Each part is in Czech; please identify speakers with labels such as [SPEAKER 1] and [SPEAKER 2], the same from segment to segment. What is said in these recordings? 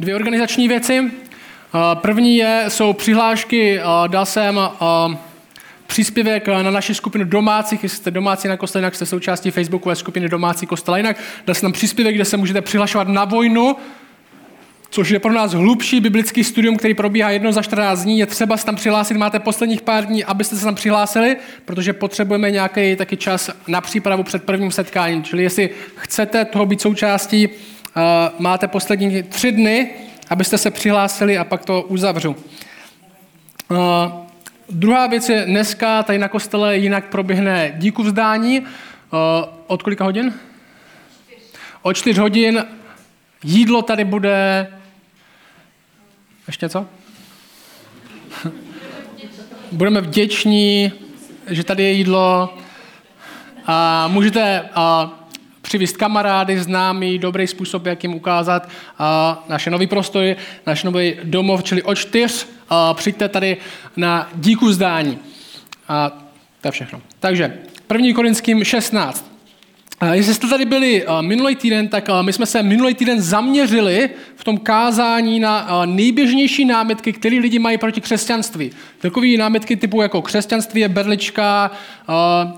[SPEAKER 1] dvě organizační věci. První je, jsou přihlášky, dal jsem příspěvek na naši skupinu domácích, jestli jste domácí na kostele, jinak jste součástí Facebookové skupiny domácí kostela, jinak dal jsem tam příspěvek, kde se můžete přihlašovat na vojnu, což je pro nás hlubší biblický studium, který probíhá jedno za 14 dní. Je třeba se tam přihlásit, máte posledních pár dní, abyste se tam přihlásili, protože potřebujeme nějaký taky čas na přípravu před prvním setkáním. Čili jestli chcete toho být součástí, máte poslední tři dny, abyste se přihlásili a pak to uzavřu. Uh, druhá věc je, dneska tady na kostele jinak proběhne díku vzdání. Od kolika hodin? Od čtyř hodin. Jídlo tady bude ještě co? Budeme vděční, že tady je jídlo. A můžete a, přivést kamarády, známý, dobrý způsob, jak jim ukázat a, naše nový prostory, náš nový domov, čili o čtyř. A, přijďte tady na díku zdání. A to je všechno. Takže 1. Korinským 16. Jestli jste tady byli minulý týden, tak my jsme se minulý týden zaměřili v tom kázání na nejběžnější námitky, které lidi mají proti křesťanství. Takové námitky typu jako křesťanství je berlička,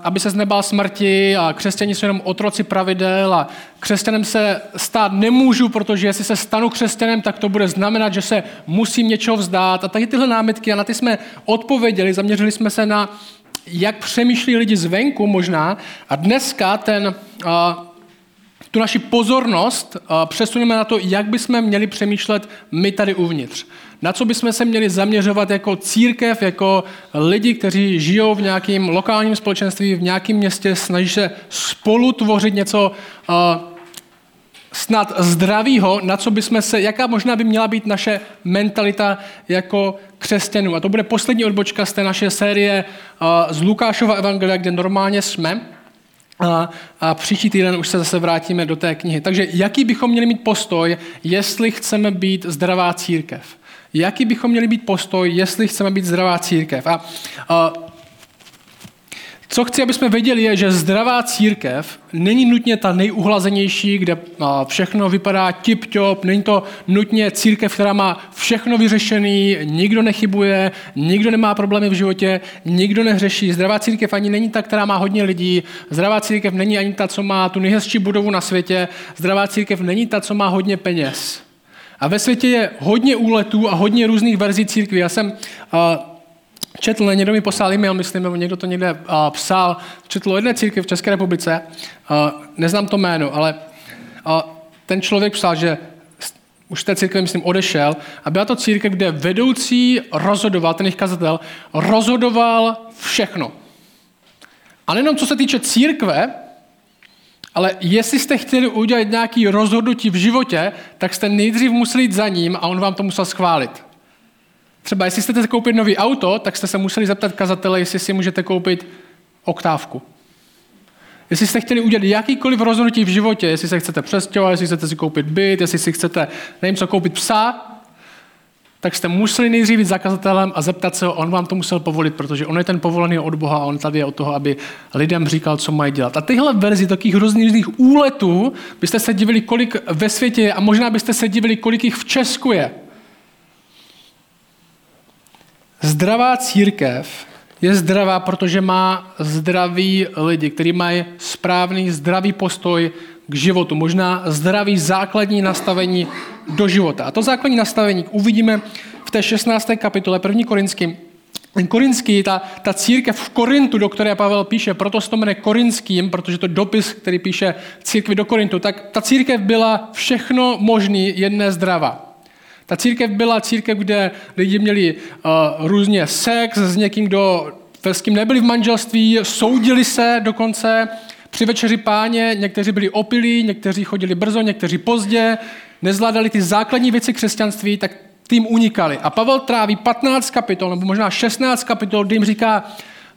[SPEAKER 1] aby se nebál smrti a křesťani jsou jenom otroci pravidel a křesťanem se stát nemůžu, protože jestli se stanu křesťanem, tak to bude znamenat, že se musím něčeho vzdát. A tady tyhle námitky, a na ty jsme odpověděli, zaměřili jsme se na jak přemýšlí lidi zvenku možná. A dneska ten, tu naši pozornost přesuneme na to, jak bychom měli přemýšlet my tady uvnitř. Na co bychom se měli zaměřovat jako církev, jako lidi, kteří žijou v nějakém lokálním společenství, v nějakém městě, snaží se spolu tvořit něco snad zdravýho, na co bychom se, jaká možná by měla být naše mentalita jako křesťanů. A to bude poslední odbočka z té naše série z Lukášova evangelia, kde normálně jsme. A, a příští týden už se zase vrátíme do té knihy. Takže jaký bychom měli mít postoj, jestli chceme být zdravá církev? Jaký bychom měli být postoj, jestli chceme být zdravá církev? A, a co chci, aby jsme věděli, je, že zdravá církev není nutně ta nejuhlazenější, kde všechno vypadá tip-top, není to nutně církev, která má všechno vyřešený, nikdo nechybuje, nikdo nemá problémy v životě, nikdo nehřeší. Zdravá církev ani není ta, která má hodně lidí, zdravá církev není ani ta, co má tu nejhezčí budovu na světě, zdravá církev není ta, co má hodně peněz. A ve světě je hodně úletů a hodně různých verzí církví. Já jsem četl, někdo mi poslal e-mail, myslím, nebo někdo to někde uh, psal, četl o jedné církvi v České republice, uh, neznám to jméno, ale uh, ten člověk psal, že už té církve, myslím, odešel a byla to církev, kde vedoucí rozhodoval, ten jejich kazatel, rozhodoval všechno. A nejenom co se týče církve, ale jestli jste chtěli udělat nějaké rozhodnutí v životě, tak jste nejdřív museli jít za ním a on vám to musel schválit. Třeba jestli chcete koupit nový auto, tak jste se museli zeptat kazatele, jestli si můžete koupit oktávku. Jestli jste chtěli udělat jakýkoliv rozhodnutí v životě, jestli se chcete přestěhovat, jestli chcete si koupit byt, jestli si chcete, nevím co, koupit psa, tak jste museli nejdřív jít zakazatelem a zeptat se on vám to musel povolit, protože on je ten povolený od Boha a on tady je od toho, aby lidem říkal, co mají dělat. A tyhle verzi takových různých úletů byste se divili, kolik ve světě je a možná byste se divili, kolik jich v Česku je. Zdravá církev je zdravá, protože má zdraví lidi, kteří mají správný, zdravý postoj k životu, možná zdravý základní nastavení do života. A to základní nastavení uvidíme v té 16. kapitole 1. Korinským. Korinský, ta, ta církev v Korintu, do které Pavel píše, proto se to jmenuje korinským, protože to dopis, který píše církvi do Korintu, tak ta církev byla všechno možný, jedné zdravá. Ta církev byla církev, kde lidi měli uh, různě sex s někým, kdo s kým nebyli v manželství, soudili se dokonce při večeři páně, někteří byli opilí, někteří chodili brzo, někteří pozdě, nezvládali ty základní věci křesťanství, tak tým unikali. A Pavel tráví 15 kapitol, nebo možná 16 kapitol, kdy jim říká,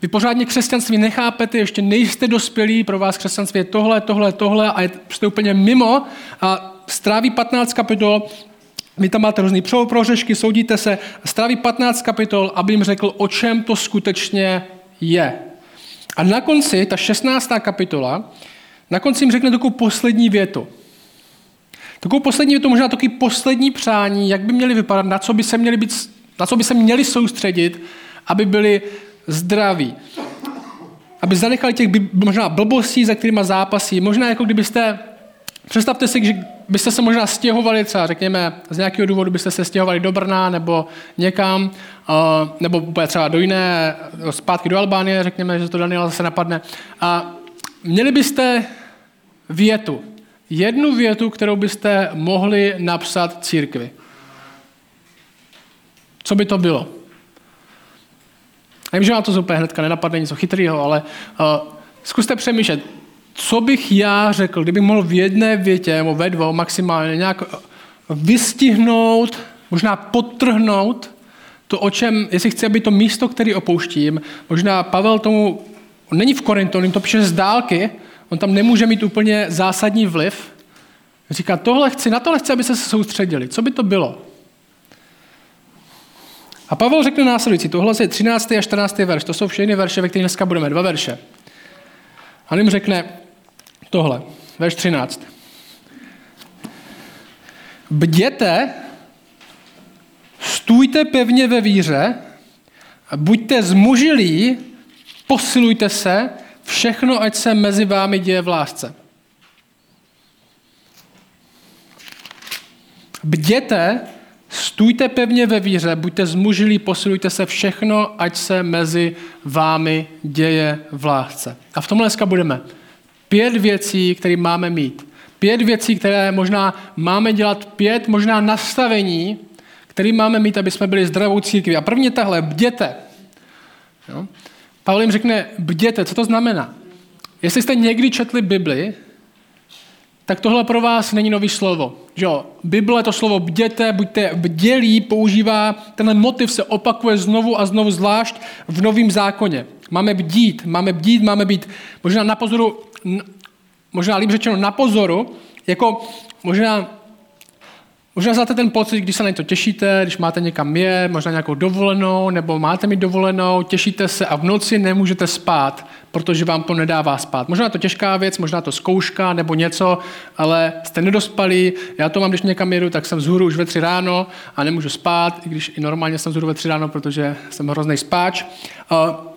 [SPEAKER 1] vy pořádně křesťanství nechápete, ještě nejste dospělí, pro vás křesťanství je tohle, tohle, tohle a jste úplně mimo. A stráví 15 kapitol vy tam máte různý prohřešky, soudíte se, stráví 15 kapitol, aby jim řekl, o čem to skutečně je. A na konci, ta 16. kapitola, na konci jim řekne takovou poslední větu. Takovou poslední to možná takový poslední přání, jak by měli vypadat, na co by se měli, být, na co by se měli soustředit, aby byli zdraví. Aby zanechali těch možná blbostí, za kterými zápasí. Možná jako kdybyste, představte si, že byste se možná stěhovali třeba, řekněme, z nějakého důvodu byste se stěhovali do Brna nebo někam, nebo třeba do jiné, zpátky do Albánie, řekněme, že to Daniela zase napadne. A měli byste větu, jednu větu, kterou byste mohli napsat církvi. Co by to bylo? Já vím, že vám to úplně hnedka nenapadne něco chytrého, ale uh, zkuste přemýšlet, co bych já řekl, kdybych mohl v jedné větě, nebo ve dvou maximálně nějak vystihnout, možná podtrhnout to, o čem, jestli chci, aby to místo, který opouštím, možná Pavel tomu, on není v Korintu, on jim to píše z dálky, on tam nemůže mít úplně zásadní vliv. Říká, tohle chci, na tohle chci, aby se soustředili. Co by to bylo? A Pavel řekne následující, tohle je 13. a 14. verš, to jsou všechny verše, ve kterých dneska budeme, dva verše. A jim řekne tohle, verš 13. Bděte, stůjte pevně ve víře, buďte zmužilí, posilujte se, všechno, ať se mezi vámi děje v lásce. Bděte, stůjte pevně ve víře, buďte zmužilí, posilujte se všechno, ať se mezi vámi děje v lásce. A v tomhle dneska budeme. Pět věcí, které máme mít. Pět věcí, které možná máme dělat, pět možná nastavení, které máme mít, aby jsme byli zdravou církví. A prvně tahle, bděte. Jo? Pavel jim řekne, bděte, co to znamená? Jestli jste někdy četli Bibli, tak tohle pro vás není nový slovo. Jo? Bible, to slovo bděte, buďte bdělí, používá, tenhle motiv se opakuje znovu a znovu, zvlášť v novém zákoně. Máme bdít, máme bdít, máme být možná na pozoru, možná líp řečeno na pozoru, jako možná Možná znáte ten pocit, když se na to těšíte, když máte někam je, možná nějakou dovolenou, nebo máte mít dovolenou, těšíte se a v noci nemůžete spát, protože vám to nedává spát. Možná to těžká věc, možná to zkouška nebo něco, ale jste nedospalí. Já to mám, když někam jedu, tak jsem vzhůru už ve tři ráno a nemůžu spát, i když i normálně jsem vzhůru ve tři ráno, protože jsem hrozný spáč. Uh,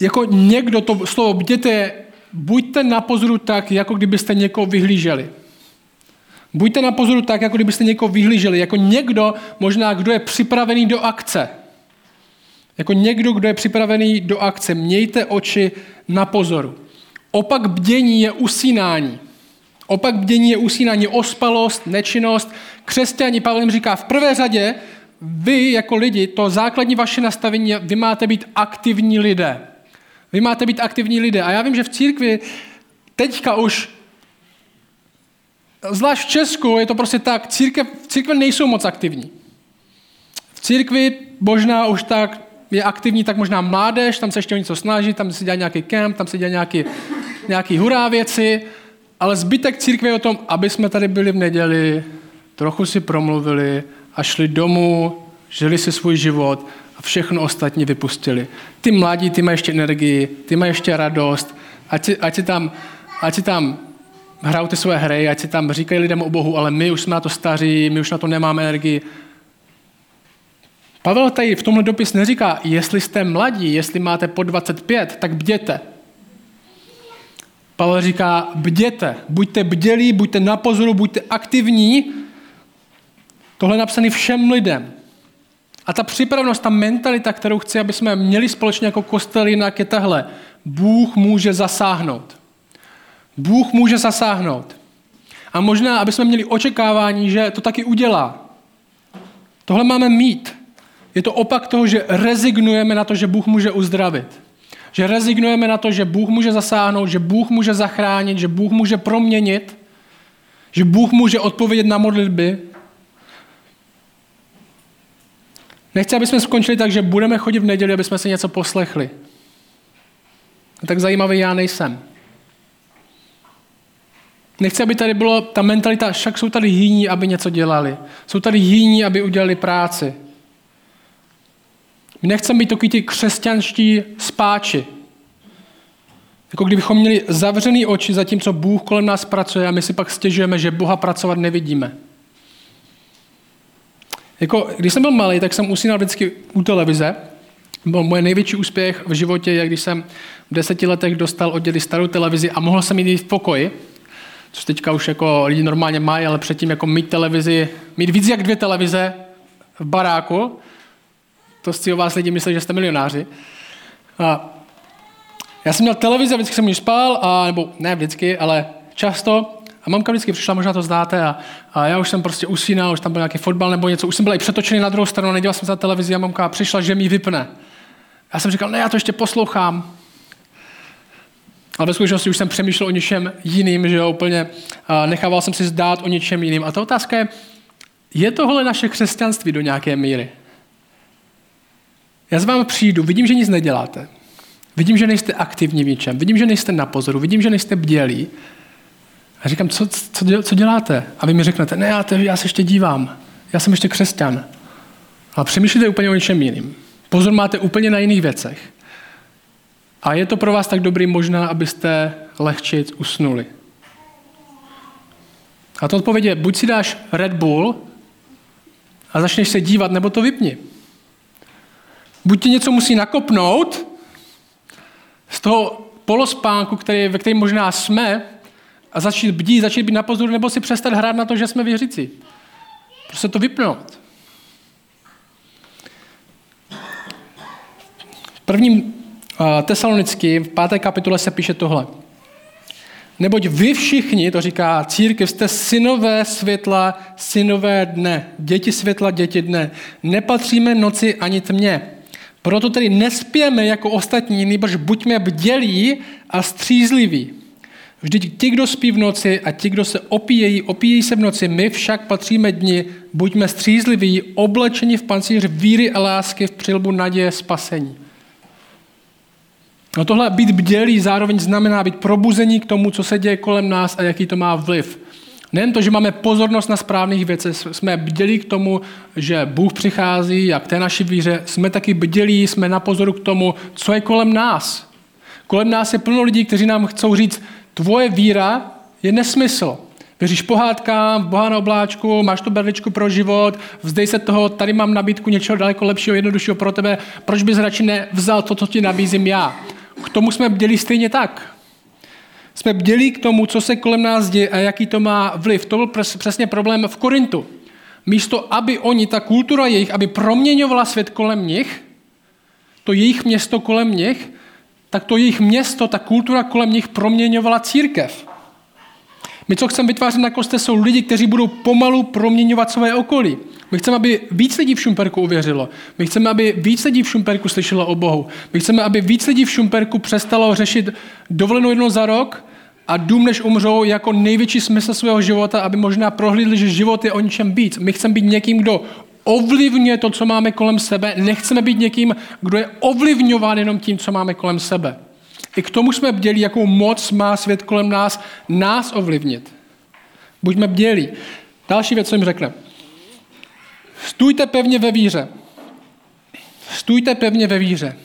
[SPEAKER 1] jako někdo to slovo bděte, buďte na pozoru tak, jako kdybyste někoho vyhlíželi. Buďte na pozoru tak, jako kdybyste někoho vyhlíželi, jako někdo, možná kdo je připravený do akce. Jako někdo, kdo je připravený do akce. Mějte oči na pozoru. Opak bdění je usínání. Opak bdění je usínání, ospalost, nečinnost. Křesťani, Pavel jim říká, v prvé řadě vy jako lidi, to základní vaše nastavení, vy máte být aktivní lidé. Vy máte být aktivní lidé. A já vím, že v církvi teďka už zvlášť v Česku je to prostě tak, církev, církve nejsou moc aktivní. V církvi možná už tak je aktivní tak možná mládež, tam se ještě o něco snaží, tam se dělá nějaký kemp, tam se dělá nějaký, nějaký hurá věci, ale zbytek církve je o tom, aby jsme tady byli v neděli, trochu si promluvili a šli domů, žili si svůj život a všechno ostatní vypustili. Ty mladí, ty mají ještě energii, ty mají ještě radost, ať si, ať si tam, ať si tam hrajou ty své hry, ať si tam říkají lidem o Bohu, ale my už jsme na to staří, my už na to nemáme energii. Pavel tady v tomhle dopis neříká, jestli jste mladí, jestli máte po 25, tak bděte. Pavel říká, bděte, buďte bdělí, buďte na pozoru, buďte aktivní. Tohle je napsané všem lidem. A ta připravenost, ta mentalita, kterou chci, aby jsme měli společně jako kostel, jinak je tahle. Bůh může zasáhnout. Bůh může zasáhnout. A možná, aby jsme měli očekávání, že to taky udělá. Tohle máme mít. Je to opak toho, že rezignujeme na to, že Bůh může uzdravit. Že rezignujeme na to, že Bůh může zasáhnout, že Bůh může zachránit, že Bůh může proměnit, že Bůh může odpovědět na modlitby. Nechci, aby jsme skončili tak, že budeme chodit v neděli, aby jsme si něco poslechli. Tak zajímavý já nejsem. Nechci, aby tady bylo ta mentalita, však jsou tady jiní, aby něco dělali. Jsou tady jiní, aby udělali práci. My nechceme být takový ty křesťanští spáči. Jako kdybychom měli zavřený oči za tím, co Bůh kolem nás pracuje a my si pak stěžujeme, že Boha pracovat nevidíme. Jako, když jsem byl malý, tak jsem usínal vždycky u televize. Byl moje největší úspěch v životě, jak když jsem v deseti letech dostal od dědy starou televizi a mohl jsem jít v pokoji, což teďka už jako lidi normálně mají, ale předtím jako mít televizi, mít víc jak dvě televize v baráku, to si o vás lidi myslí, že jste milionáři. A já jsem měl televizi, vždycky jsem ji spal, a, nebo ne vždycky, ale často. A mamka vždycky přišla, možná to zdáte, a, a já už jsem prostě usínal, už tam byl nějaký fotbal nebo něco, už jsem byl i přetočený na druhou stranu, nedělal jsem za televizi a mamka přišla, že mi vypne. Já jsem říkal, ne, já to ještě poslouchám. Ale ve skutečnosti už jsem přemýšlel o něčem jiným, že jo, úplně nechával jsem si zdát o něčem jiným. A ta otázka je, je tohle naše křesťanství do nějaké míry? Já z vám přijdu, vidím, že nic neděláte. Vidím, že nejste aktivní v něčem. Vidím, že nejste na pozoru. Vidím, že nejste bdělí. A říkám, co, co, co děláte? A vy mi řeknete, ne, já, já se ještě dívám. Já jsem ještě křesťan. Ale přemýšlíte úplně o něčem jiným. Pozor máte úplně na jiných věcech. A je to pro vás tak dobrý možná, abyste lehčit usnuli. A to odpověď je, buď si dáš Red Bull a začneš se dívat, nebo to vypni. Buď ti něco musí nakopnout z toho polospánku, který, ve kterém možná jsme, a začít bdít, začít být na pozoru, nebo si přestat hrát na to, že jsme věřící. Prostě to vypnout. V prvním uh, tesalonický, v páté kapitole se píše tohle. Neboť vy všichni, to říká církev, jste synové světla, synové dne, děti světla, děti dne. Nepatříme noci ani tmě. Proto tedy nespěme jako ostatní, nebož buďme bdělí a střízliví. Vždyť ti, kdo spí v noci a ti, kdo se opíjejí, opíjejí se v noci, my však patříme dni, buďme střízliví, oblečeni v pancíř víry a lásky v přilbu naděje spasení. No tohle být bdělý zároveň znamená být probuzení k tomu, co se děje kolem nás a jaký to má vliv. Nejen to, že máme pozornost na správných věcech, jsme bdělí k tomu, že Bůh přichází a k té naší víře, jsme taky bdělí, jsme na pozoru k tomu, co je kolem nás. Kolem nás je plno lidí, kteří nám chcou říct, tvoje víra je nesmysl. Věříš pohádkám, Boha na obláčku, máš tu berličku pro život, vzdej se toho, tady mám nabídku něčeho daleko lepšího, jednoduššího pro tebe, proč bys radši nevzal to, co ti nabízím já? K tomu jsme bděli stejně tak. Jsme bdělí k tomu, co se kolem nás děje a jaký to má vliv. To byl přesně problém v Korintu. Místo, aby oni, ta kultura jejich, aby proměňovala svět kolem nich, to jejich město kolem nich, tak to jejich město, ta kultura kolem nich proměňovala církev. My, co chceme vytvářet na kostce, jsou lidi, kteří budou pomalu proměňovat své okolí. My chceme, aby víc lidí v Šumperku uvěřilo. My chceme, aby víc lidí v Šumperku slyšelo o Bohu. My chceme, aby víc lidí v Šumperku přestalo řešit dovolenou jednou za rok a dům, než umřou, jako největší smysl svého života, aby možná prohlídli, že život je o ničem víc. My chceme být někým, kdo ovlivňuje to, co máme kolem sebe. Nechceme být někým, kdo je ovlivňován jenom tím, co máme kolem sebe. I k tomu jsme bděli, jakou moc má svět kolem nás, nás ovlivnit. Buďme bdělí. Další věc, co jim řekne. Stůjte pevně ve víře. Stůjte pevně ve víře.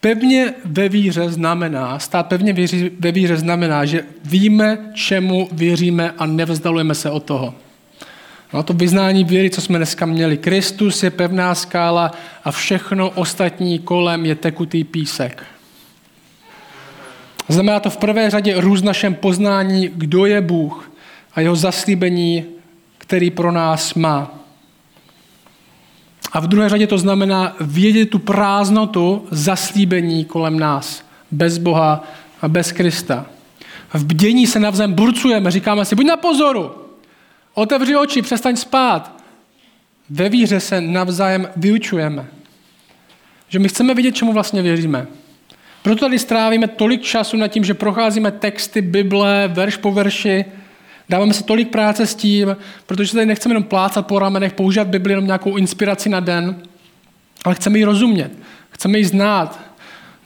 [SPEAKER 1] Pevně ve víře znamená, stát pevně ve víře znamená, že víme, čemu věříme a nevzdalujeme se od toho. No to vyznání víry, co jsme dneska měli. Kristus je pevná skála a všechno ostatní kolem je tekutý písek. Znamená to v prvé řadě růst našem poznání, kdo je Bůh a jeho zaslíbení, který pro nás má. A v druhé řadě to znamená vědět tu prázdnotu zaslíbení kolem nás. Bez Boha a bez Krista. V bdění se navzájem burcujeme, říkáme si, buď na pozoru, otevři oči, přestaň spát. Ve víře se navzájem vyučujeme. Že my chceme vědět, čemu vlastně věříme. Proto tady strávíme tolik času nad tím, že procházíme texty Bible, verš po verši, Dáváme si tolik práce s tím, protože tady nechceme jenom plácat po ramenech, používat Bibli jenom nějakou inspiraci na den, ale chceme ji rozumět, chceme ji znát.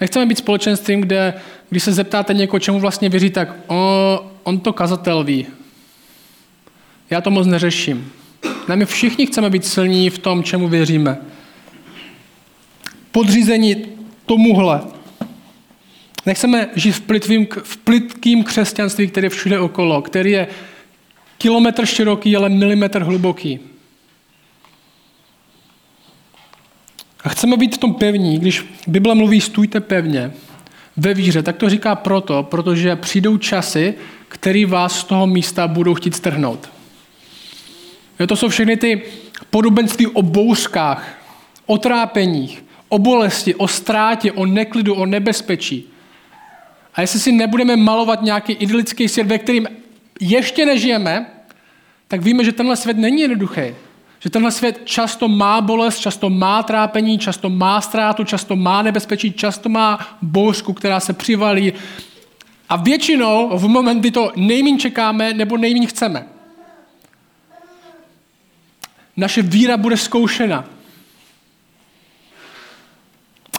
[SPEAKER 1] Nechceme být společenstvím, kde, když se zeptáte někoho, čemu vlastně věří, tak o, on to kazatel ví. Já to moc neřeším. Ne, my všichni chceme být silní v tom, čemu věříme. Podřízení tomuhle. Nechceme žít v, plitvým, v plitkým křesťanství, které je všude okolo, který je kilometr široký, ale milimetr hluboký. A chceme být v tom pevní, když Bible mluví stůjte pevně ve víře, tak to říká proto, protože přijdou časy, které vás z toho místa budou chtít strhnout. To jsou všechny ty podobenství o bouřkách, o trápeních, o bolesti, o ztrátě, o neklidu, o nebezpečí. A jestli si nebudeme malovat nějaký idylický svět, ve kterým ještě nežijeme, tak víme, že tenhle svět není jednoduchý. Že tenhle svět často má bolest, často má trápení, často má ztrátu, často má nebezpečí, často má bouřku, která se přivalí. A většinou v moment, kdy to nejméně čekáme nebo nejméně chceme. Naše víra bude zkoušena.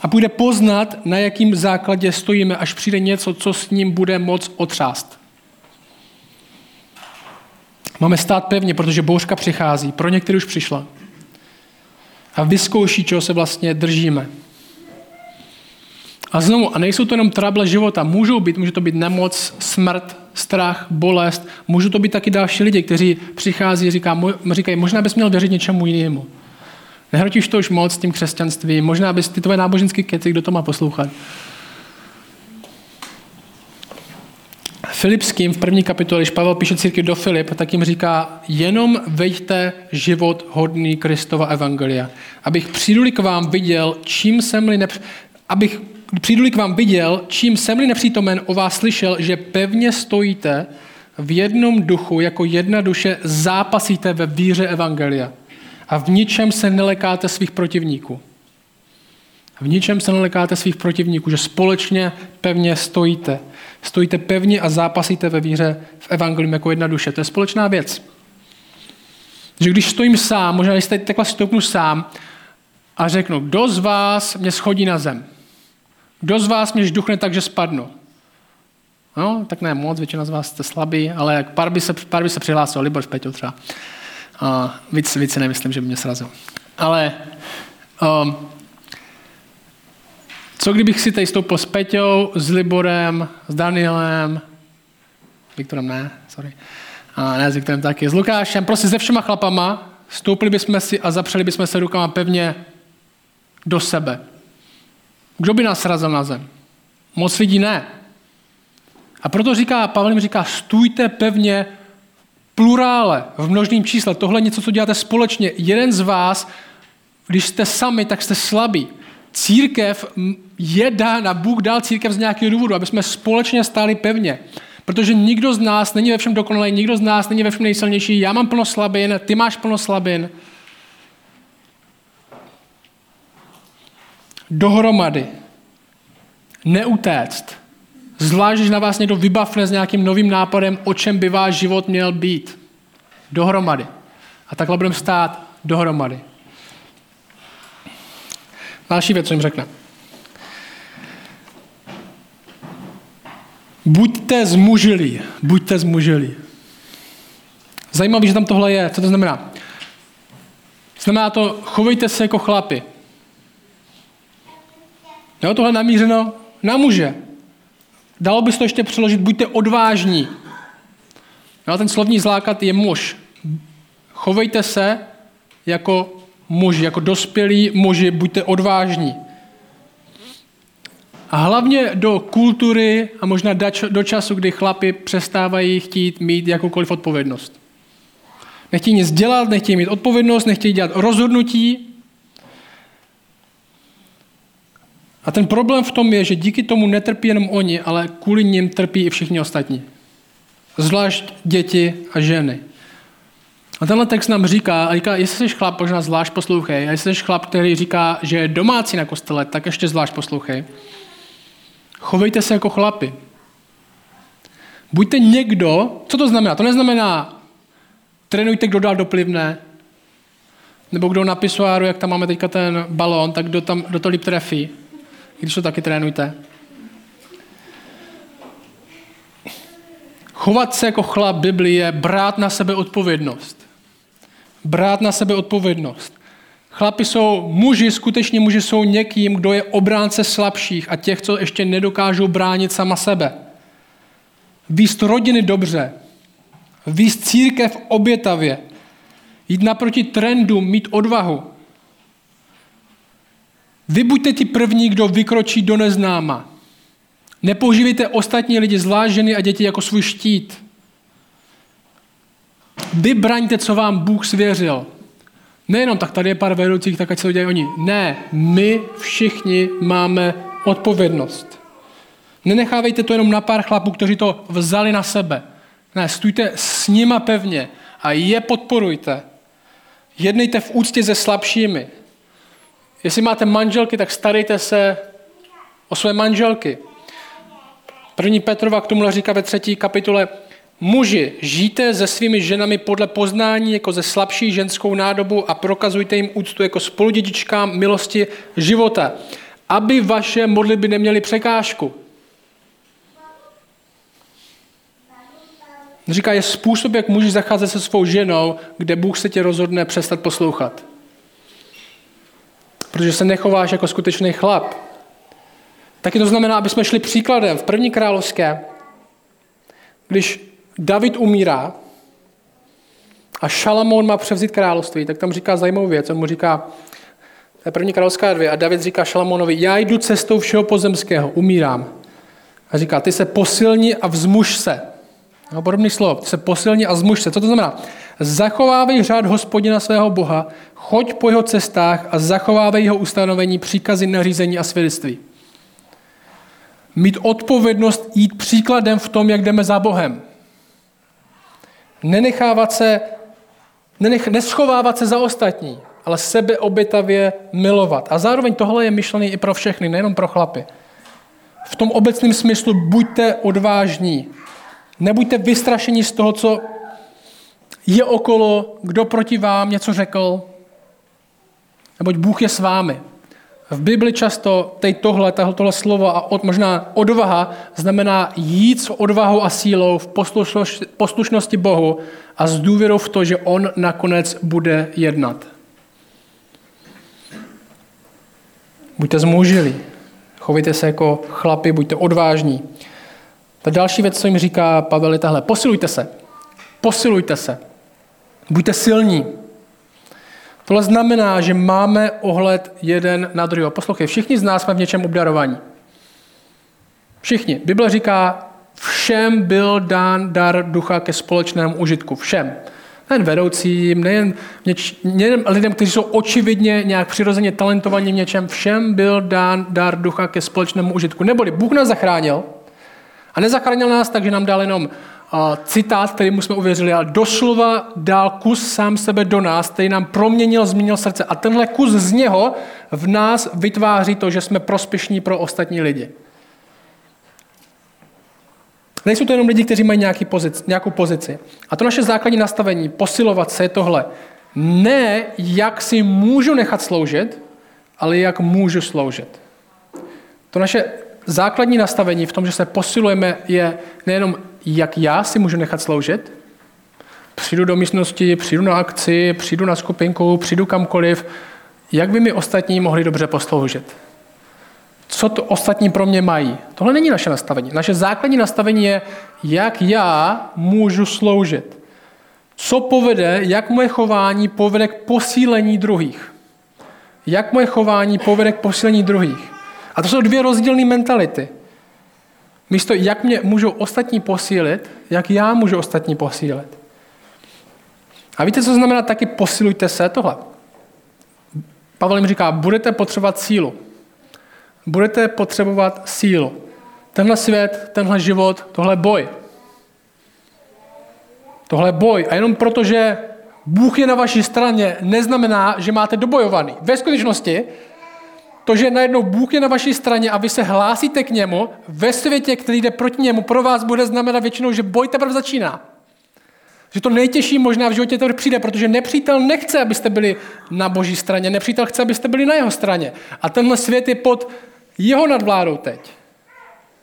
[SPEAKER 1] A bude poznat, na jakým základě stojíme, až přijde něco, co s ním bude moc otřást. Máme stát pevně, protože bouřka přichází. Pro některé už přišla. A vyzkouší, čeho se vlastně držíme. A znovu, a nejsou to jenom trable života. Můžou být, může to být nemoc, smrt, strach, bolest. Můžou to být taky další lidi, kteří přichází a říká, říkají, možná bys měl věřit něčemu jinému. Nehrotíš to už moc s tím křesťanstvím. Možná bys ty tvoje náboženské keci, kdo to má poslouchat. Filipským v první kapitole, když Pavel píše církvi do Filip, tak jim říká, jenom veďte život hodný Kristova evangelia. Abych přijdu k vám viděl, čím jsem-li nepř... abych přijdu k vám viděl, čím jsem-li nepřítomen o vás slyšel, že pevně stojíte v jednom duchu, jako jedna duše, zápasíte ve víře evangelia. A v ničem se nelekáte svých protivníků. V ničem se nelekáte svých protivníků, že společně pevně stojíte. Stojíte pevně a zápasíte ve víře v evangelium jako jedna duše. To je společná věc. Že když stojím sám, možná když takhle stoupnu sám a řeknu, kdo z vás mě schodí na zem? Kdo z vás mě žduchne tak, že spadnu? No, tak ne moc, většina z vás jste slabý, ale pár by se, pár by se přihlásil, Libor s Peťou třeba. Uh, víc, víc si nemyslím, že by mě srazil. Ale um, co kdybych si tady stoupil s Peťou, s Liborem, s Danielem, Viktorem ne, sorry, a ne s Viktorem taky, s Lukášem, prostě se všema chlapama, stoupili bychom si a zapřeli bychom se rukama pevně do sebe. Kdo by nás srazil na zem? Moc lidí ne. A proto říká, Pavel jim říká, stůjte pevně plurále, v množném čísle. Tohle je něco, co děláte společně. Jeden z vás, když jste sami, tak jste slabí. Církev je dána, Bůh dal církev z nějakého důvodu, aby jsme společně stáli pevně. Protože nikdo z nás není ve všem dokonalý, nikdo z nás není ve všem nejsilnější. Já mám plno slabin, ty máš plno slabin. Dohromady. Neutéct. Zvlášť, když na vás někdo vybavne s nějakým novým nápadem, o čem by váš život měl být. Dohromady. A takhle budeme stát dohromady. Další věc, co jim řekne. Buďte zmužilí. Buďte zmužilí. Zajímavé, že tam tohle je. Co to znamená? Znamená to, chovejte se jako chlapi. Jo, tohle namířeno na muže. Dalo bys to ještě přeložit, buďte odvážní. No, ten slovní základ je muž. Chovejte se jako muži, jako dospělí muži, buďte odvážní. A hlavně do kultury a možná do času, kdy chlapi přestávají chtít mít jakoukoliv odpovědnost. Nechtějí nic dělat, nechtějí mít odpovědnost, nechtějí dělat rozhodnutí. A ten problém v tom je, že díky tomu netrpí jenom oni, ale kvůli nim trpí i všichni ostatní. Zvlášť děti a ženy. A tenhle text nám říká, a říká, jestli jsi chlap, možná zvlášť poslouchej, a jestli jsi chlap, který říká, že je domácí na kostele, tak ještě zvlášť poslouchej. Chovejte se jako chlapi. Buďte někdo, co to znamená? To neznamená, trénujte, kdo dál doplivne, nebo kdo na pisoáru, jak tam máme teďka ten balón, tak kdo, tam, kdo to líp trefí. Když to taky trénujte. Chovat se jako chlap Bibli je brát na sebe odpovědnost. Brát na sebe odpovědnost. Chlapi jsou muži, skutečně muži jsou někým, kdo je obránce slabších a těch, co ještě nedokážou bránit sama sebe. Výst rodiny dobře, výst církev obětavě, jít naproti trendu, mít odvahu. Vy buďte ti první, kdo vykročí do neznáma. Nepoužívejte ostatní lidi, zvlášť ženy a děti, jako svůj štít. Vy braňte, co vám Bůh svěřil. Nejenom tak tady je pár vedoucích, tak ať se to dělají oni. Ne, my všichni máme odpovědnost. Nenechávejte to jenom na pár chlapů, kteří to vzali na sebe. Ne, stůjte s nima pevně a je podporujte. Jednejte v úctě se slabšími. Jestli máte manželky, tak starejte se o své manželky. První Petrova k tomuhle říká ve třetí kapitole, Muži, žijte se svými ženami podle poznání jako ze slabší ženskou nádobu a prokazujte jim úctu jako spoludědičkám milosti života, aby vaše modlitby neměly překážku. Říká, je způsob, jak můžeš zacházet se svou ženou, kde Bůh se tě rozhodne přestat poslouchat. Protože se nechováš jako skutečný chlap. Taky to znamená, aby jsme šli příkladem. V první královské, když David umírá a Šalamón má převzít království, tak tam říká zajímavou věc. On mu říká, to je první královská dvě, a David říká Šalamónovi, já jdu cestou všeho pozemského, umírám. A říká, ty se posilni a vzmuž se. No, podobný slov, ty se posilni a vzmuž se. Co to znamená? Zachovávej řád hospodina svého Boha, choď po jeho cestách a zachovávej jeho ustanovení, příkazy, nařízení a svědectví. Mít odpovědnost jít příkladem v tom, jak jdeme za Bohem nenechávat se, nenech, neschovávat se za ostatní, ale sebe obětavě milovat. A zároveň tohle je myšlený i pro všechny, nejenom pro chlapy. V tom obecném smyslu buďte odvážní. Nebuďte vystrašení z toho, co je okolo, kdo proti vám něco řekl, neboť Bůh je s vámi. V Bibli často teď tohle, tohle slovo a od, možná odvaha znamená jít s odvahou a sílou v poslušnosti, poslušnosti Bohu a s důvěrou v to, že On nakonec bude jednat. Buďte zmoužili, chovejte se jako chlapi, buďte odvážní. Ta další věc, co jim říká Pavel, je tahle. Posilujte se. Posilujte se. Buďte silní. Tohle znamená, že máme ohled jeden na druhého. Poslouchej, všichni z nás jsme v něčem obdarovaní. Všichni. Bible říká, všem byl dán dar ducha ke společnému užitku. Všem. Nejen vedoucím, nejen, něč, nejen lidem, kteří jsou očividně nějak přirozeně talentovaní v něčem, všem byl dán dar ducha ke společnému užitku. Neboli Bůh nás zachránil a nezachránil nás tak, že nám dal jenom citát, který mu jsme uvěřili, ale doslova dal kus sám sebe do nás, který nám proměnil, změnil srdce. A tenhle kus z něho v nás vytváří to, že jsme prospěšní pro ostatní lidi. Nejsou to jenom lidi, kteří mají nějaký pozici, nějakou pozici. A to naše základní nastavení, posilovat se, je tohle. Ne, jak si můžu nechat sloužit, ale jak můžu sloužit. To naše základní nastavení v tom, že se posilujeme, je nejenom jak já si můžu nechat sloužit. Přijdu do místnosti, přijdu na akci, přijdu na skupinku, přijdu kamkoliv. Jak by mi ostatní mohli dobře posloužit? Co to ostatní pro mě mají? Tohle není naše nastavení. Naše základní nastavení je, jak já můžu sloužit. Co povede, jak moje chování povede k posílení druhých. Jak moje chování povede k posílení druhých. A to jsou dvě rozdílné mentality. Místo, jak mě můžou ostatní posílit, jak já můžu ostatní posílit. A víte, co znamená taky posilujte se tohle? Pavel jim říká, budete potřebovat sílu. Budete potřebovat sílu. Tenhle svět, tenhle život, tohle boj. Tohle boj. A jenom proto, že Bůh je na vaší straně, neznamená, že máte dobojovaný. Ve skutečnosti to, že najednou Bůh je na vaší straně a vy se hlásíte k němu ve světě, který jde proti němu, pro vás bude znamenat většinou, že boj teprve začíná. Že to nejtěžší možná v životě teprve přijde, protože nepřítel nechce, abyste byli na boží straně, nepřítel chce, abyste byli na jeho straně. A tenhle svět je pod jeho nadvládou teď.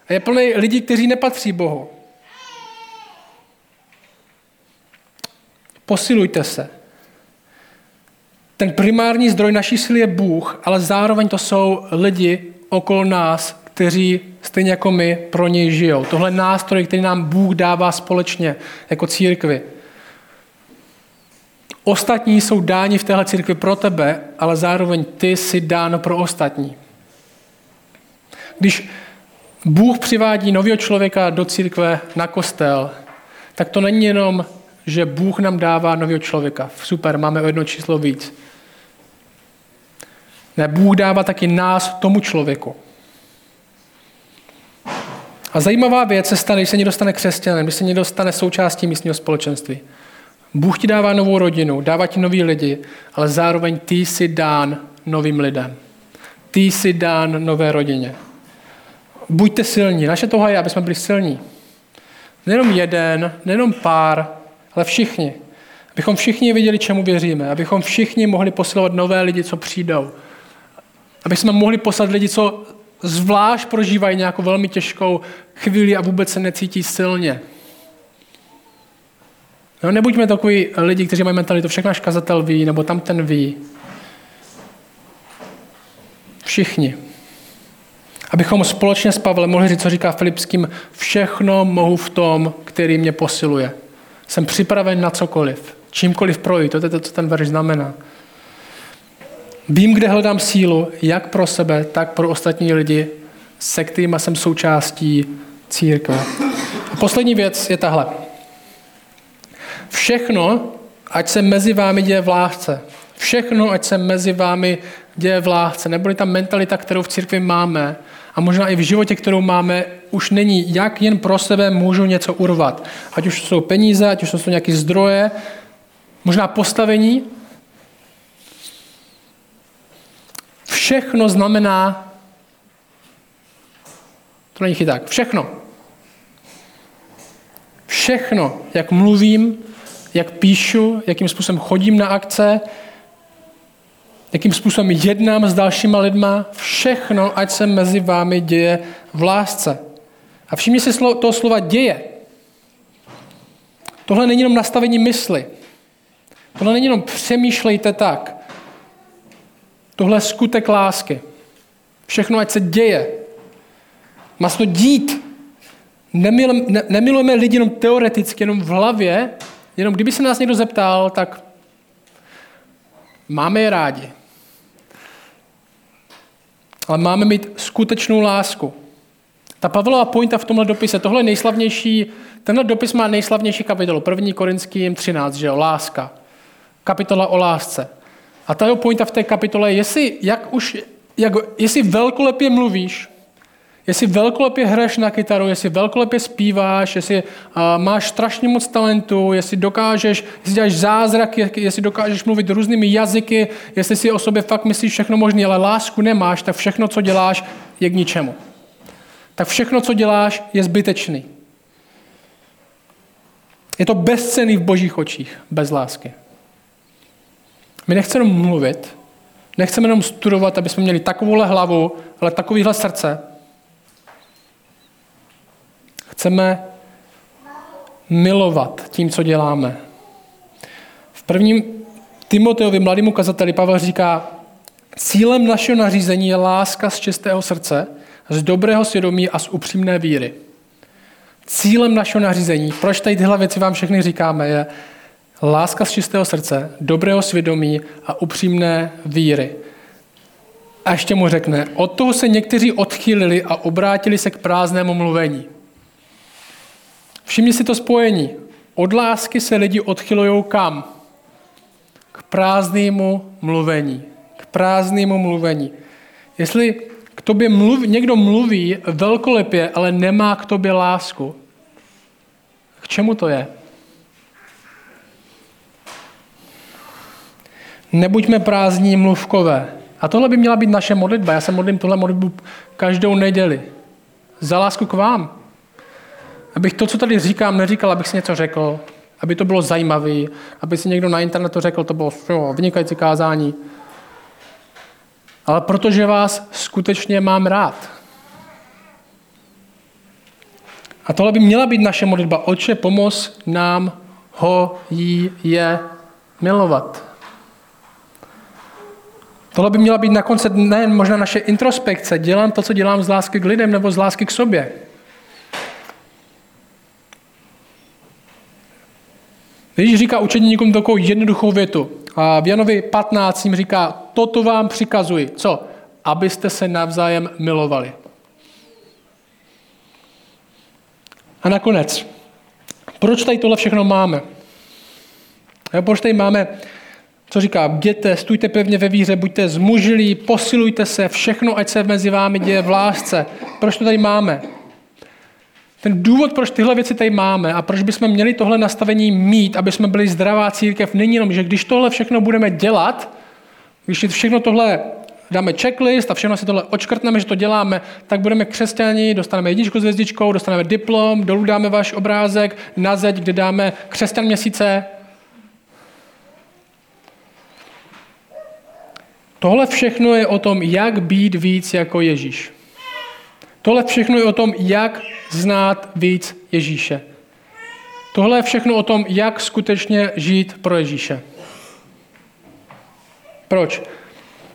[SPEAKER 1] A je plný lidí, kteří nepatří Bohu. Posilujte se. Ten primární zdroj naší síly je Bůh, ale zároveň to jsou lidi okolo nás, kteří stejně jako my pro něj žijou. Tohle je nástroj, který nám Bůh dává společně jako církvi. Ostatní jsou dáni v téhle církvi pro tebe, ale zároveň ty jsi dáno pro ostatní. Když Bůh přivádí nového člověka do církve na kostel, tak to není jenom, že Bůh nám dává nového člověka. Super, máme o jedno číslo víc. Ne, Bůh dává taky nás tomu člověku. A zajímavá věc se stane, když se někdo stane křesťanem, když se někdo stane součástí místního společenství. Bůh ti dává novou rodinu, dává ti nový lidi, ale zároveň ty jsi dán novým lidem. Ty jsi dán nové rodině. Buďte silní. Naše tohle je, aby jsme byli silní. Nejenom jeden, nejenom pár, ale všichni. Abychom všichni viděli, čemu věříme. Abychom všichni mohli posilovat nové lidi, co přijdou. Aby jsme mohli poslat lidi, co zvlášť prožívají nějakou velmi těžkou chvíli a vůbec se necítí silně. No, nebuďme takový lidi, kteří mají mentalitu, všechno náš kazatel ví, nebo tam ten ví. Všichni. Abychom společně s Pavlem mohli říct, co říká Filipským, všechno mohu v tom, který mě posiluje. Jsem připraven na cokoliv, čímkoliv projít. To je to, co ten verš znamená. Vím, kde hledám sílu, jak pro sebe, tak pro ostatní lidi, se kterými jsem součástí církve. A poslední věc je tahle. Všechno, ať se mezi vámi děje v lásce. Všechno, ať se mezi vámi děje v lásce. Neboli ta mentalita, kterou v církvi máme a možná i v životě, kterou máme, už není, jak jen pro sebe můžu něco urvat. Ať už jsou peníze, ať už jsou nějaké zdroje, možná postavení. Všechno znamená, to není chyták, všechno. Všechno, jak mluvím, jak píšu, jakým způsobem chodím na akce, jakým způsobem jednám s dalšíma lidma, všechno, ať se mezi vámi děje v lásce. A všimni si toho slova děje. Tohle není jenom nastavení mysli. Tohle není jenom přemýšlejte tak. Tohle je skutek lásky. Všechno, ať se děje. Má se to dít. Nemilujeme lidi jenom teoreticky, jenom v hlavě, Jenom kdyby se nás někdo zeptal, tak máme je rádi. Ale máme mít skutečnou lásku. Ta Pavlova pointa v tomhle dopise, tohle je nejslavnější, tenhle dopis má nejslavnější kapitolu, 1. Korinským 13, že jo, láska. Kapitola o lásce. A ta jeho pointa v té kapitole je, jestli, jak už, jak, jestli velkolepě mluvíš, Jestli velkolepě hraješ na kytaru, jestli velkolepě zpíváš, jestli uh, máš strašně moc talentu, jestli dokážeš, jestli děláš zázraky, jestli dokážeš mluvit různými jazyky, jestli si o sobě fakt myslíš všechno možné, ale lásku nemáš, tak všechno, co děláš, je k ničemu. Tak všechno, co děláš, je zbytečný. Je to bezcený v božích očích, bez lásky. My nechceme jenom mluvit, nechceme jenom studovat, aby jsme měli takovouhle hlavu, ale takovýhle srdce, Chceme milovat tím, co děláme. V prvním Timoteovi, mladému kazateli, Pavel říká, cílem našeho nařízení je láska z čistého srdce, z dobrého svědomí a z upřímné víry. Cílem našeho nařízení, proč tady tyhle věci vám všechny říkáme, je láska z čistého srdce, dobrého svědomí a upřímné víry. A ještě mu řekne, od toho se někteří odchýlili a obrátili se k prázdnému mluvení. Všimni si to spojení. Od lásky se lidi odchylují kam? K prázdnému mluvení. K prázdnému mluvení. Jestli k tobě mluv, někdo mluví velkolepě, ale nemá k tobě lásku, k čemu to je? Nebuďme prázdní mluvkové. A tohle by měla být naše modlitba. Já se modlím tuhle modlitbu každou neděli. Za lásku k vám. Abych to, co tady říkám, neříkal, abych si něco řekl, aby to bylo zajímavé, aby si někdo na internetu řekl, to bylo jo, vynikající kázání. Ale protože vás skutečně mám rád. A tohle by měla být naše modlitba. Oče, pomoz nám ho, jí, je milovat. Tohle by měla být na konci nejen možná naše introspekce. Dělám to, co dělám z lásky k lidem nebo z lásky k sobě. Ježíš říká učeníkům takovou jednoduchou větu. A v Janovi 15 jim říká, toto vám přikazuji. Co? Abyste se navzájem milovali. A nakonec, proč tady tohle všechno máme? Proč tady máme, co říká, bděte, stůjte pevně ve víře, buďte zmužilí, posilujte se, všechno, ať se mezi vámi děje v lásce. Proč to tady máme? Ten důvod, proč tyhle věci tady máme a proč bychom měli tohle nastavení mít, aby jsme byli zdravá církev, není jenom, že když tohle všechno budeme dělat, když všechno tohle dáme checklist a všechno si tohle očkrtneme, že to děláme, tak budeme křesťani, dostaneme jedničku s hvězdičkou, dostaneme diplom, dolů dáme váš obrázek, na zeď, kde dáme křesťan měsíce. Tohle všechno je o tom, jak být víc jako Ježíš. Tohle všechno je o tom, jak znát víc Ježíše. Tohle je všechno o tom, jak skutečně žít pro Ježíše. Proč?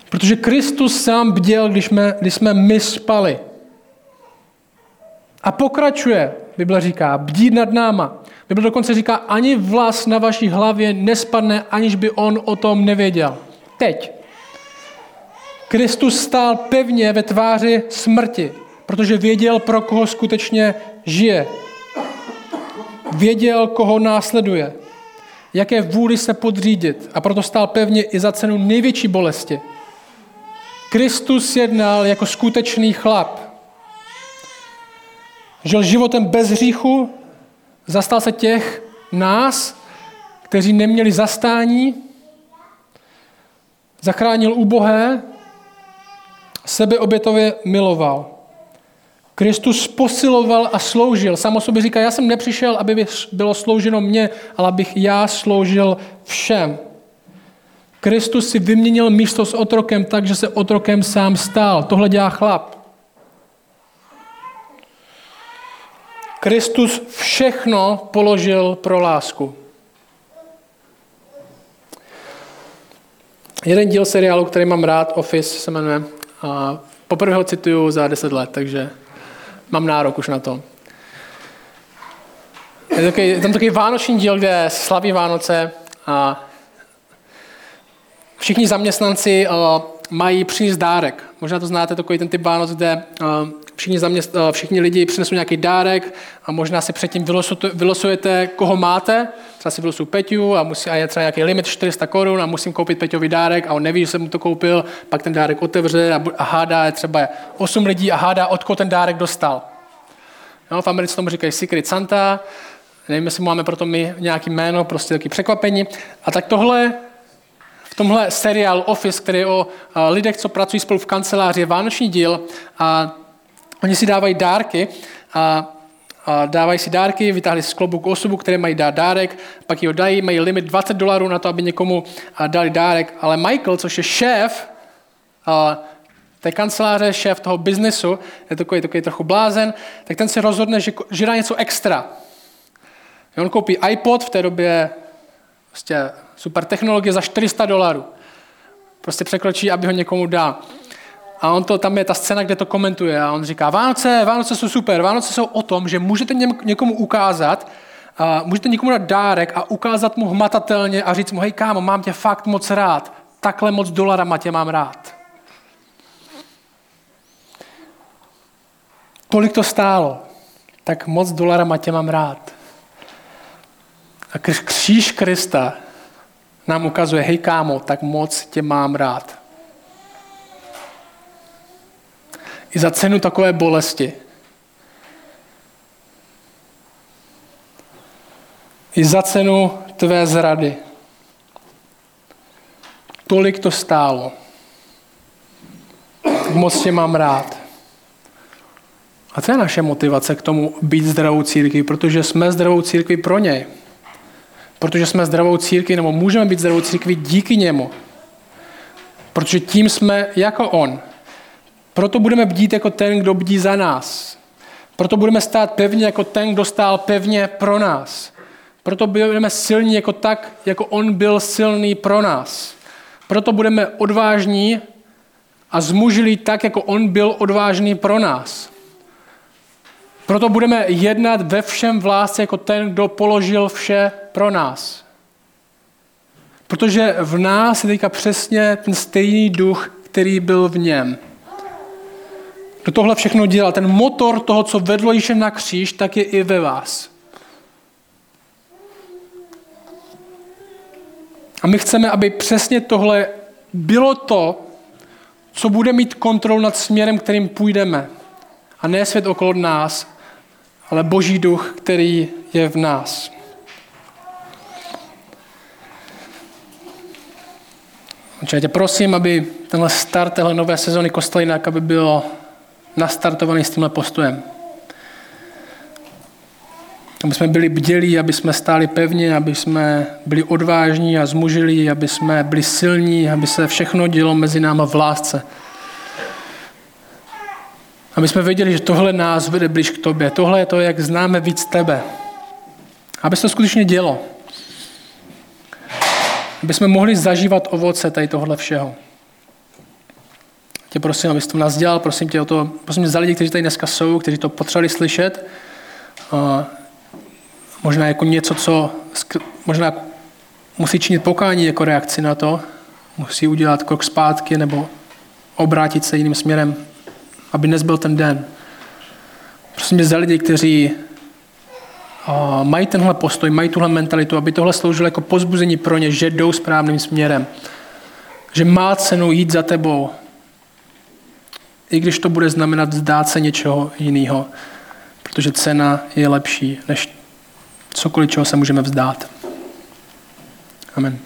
[SPEAKER 1] Protože Kristus sám bděl, když jsme, když jsme my spali. A pokračuje, Bible říká, bdít nad náma. Bible dokonce říká, ani vlas na vaší hlavě nespadne, aniž by on o tom nevěděl. Teď. Kristus stál pevně ve tváři smrti protože věděl, pro koho skutečně žije. Věděl, koho následuje, jaké vůli se podřídit a proto stál pevně i za cenu největší bolesti. Kristus jednal jako skutečný chlap. Žil životem bez hříchu, zastal se těch nás, kteří neměli zastání, zachránil ubohé, sebeobětově miloval. Kristus posiloval a sloužil. Sám o sobě říká, já jsem nepřišel, aby bylo slouženo mně, ale abych já sloužil všem. Kristus si vyměnil místo s otrokem tak, že se otrokem sám stál. Tohle dělá chlap. Kristus všechno položil pro lásku. Jeden díl seriálu, který mám rád, Office se jmenuje, a poprvé ho cituju za 10 let, takže mám nárok už na to. Je, takový, tam takový vánoční díl, kde slaví Vánoce a všichni zaměstnanci uh, mají přinést dárek. Možná to znáte, takový ten typ Vánoc, kde uh, všichni, zaměst, uh, všichni lidi přinesou nějaký dárek a možná si předtím vylosujete, koho máte. Třeba si vylosuju Peťu a, musí, a je třeba nějaký limit 400 korun a musím koupit Peťový dárek a on neví, že jsem mu to koupil, pak ten dárek otevře a, a hádá je třeba 8 lidí a hádá, odkud ten dárek dostal. No, v Americe tomu říkají Secret Santa, nevím, jestli máme proto my nějaký jméno, prostě taky překvapení. A tak tohle v tomhle seriál Office, který je o lidech, co pracují spolu v kanceláři, je vánoční díl a oni si dávají dárky a a dávají si dárky, vytáhli z klobuku osobu, které mají dát dárek, pak ji dají, mají limit 20 dolarů na to, aby někomu dali dárek, ale Michael, což je šéf té kanceláře, šéf toho biznesu, je takový, takový trochu blázen, tak ten se rozhodne, že, že dá něco extra. On koupí iPod, v té době prostě super technologie za 400 dolarů. Prostě překročí, aby ho někomu dal. A on to, tam je ta scéna, kde to komentuje a on říká, Vánoce, Vánoce jsou super, Vánoce jsou o tom, že můžete někomu ukázat, a můžete někomu dát dárek a ukázat mu hmatatelně a říct mu, hej kámo, mám tě fakt moc rád, takhle moc dolarama tě mám rád. Kolik to stálo? Tak moc dolarama tě mám rád. A kříž Krista nám ukazuje, hej kámo, tak moc tě mám rád. I za cenu takové bolesti. I za cenu tvé zrady. Tolik to stálo. Moc tě mám rád. A co je naše motivace k tomu být zdravou církví? Protože jsme zdravou církví pro něj. Protože jsme zdravou církví, nebo můžeme být zdravou církví díky němu. Protože tím jsme jako on. Proto budeme bdít jako ten, kdo bdí za nás. Proto budeme stát pevně jako ten, kdo stál pevně pro nás. Proto budeme silní jako tak, jako on byl silný pro nás. Proto budeme odvážní a zmužili tak, jako on byl odvážný pro nás. Proto budeme jednat ve všem v lásce jako ten, kdo položil vše pro nás. Protože v nás je teďka přesně ten stejný duch, který byl v něm. Kdo tohle všechno dělal, ten motor toho, co vedlo Ježíše na kříž, tak je i ve vás. A my chceme, aby přesně tohle bylo to, co bude mít kontrolu nad směrem, kterým půjdeme. A ne svět okolo nás, ale Boží duch, který je v nás. Já tě prosím, aby tenhle start téhle nové sezóny Kostelinak, aby byl nastartovaný s tímhle postojem. Aby jsme byli bdělí, aby jsme stáli pevně, aby jsme byli odvážní a zmužili, aby jsme byli silní, aby se všechno dělo mezi náma v lásce. Aby jsme věděli, že tohle nás vede blíž k tobě. Tohle je to, jak známe víc tebe. Aby se to skutečně dělo. Aby jsme mohli zažívat ovoce tady tohle všeho. Tě prosím, abys to nás dělal, prosím tě o to, prosím tě za lidi, kteří tady dneska jsou, kteří to potřebovali slyšet. A možná jako něco, co možná musí činit pokání jako reakci na to, musí udělat krok zpátky nebo obrátit se jiným směrem, aby dnes byl ten den. Prosím tě za lidi, kteří mají tenhle postoj, mají tuhle mentalitu, aby tohle sloužilo jako pozbuzení pro ně, že jdou správným směrem. Že má cenu jít za tebou, i když to bude znamenat vzdát se něčeho jiného, protože cena je lepší než cokoliv, čeho se můžeme vzdát. Amen.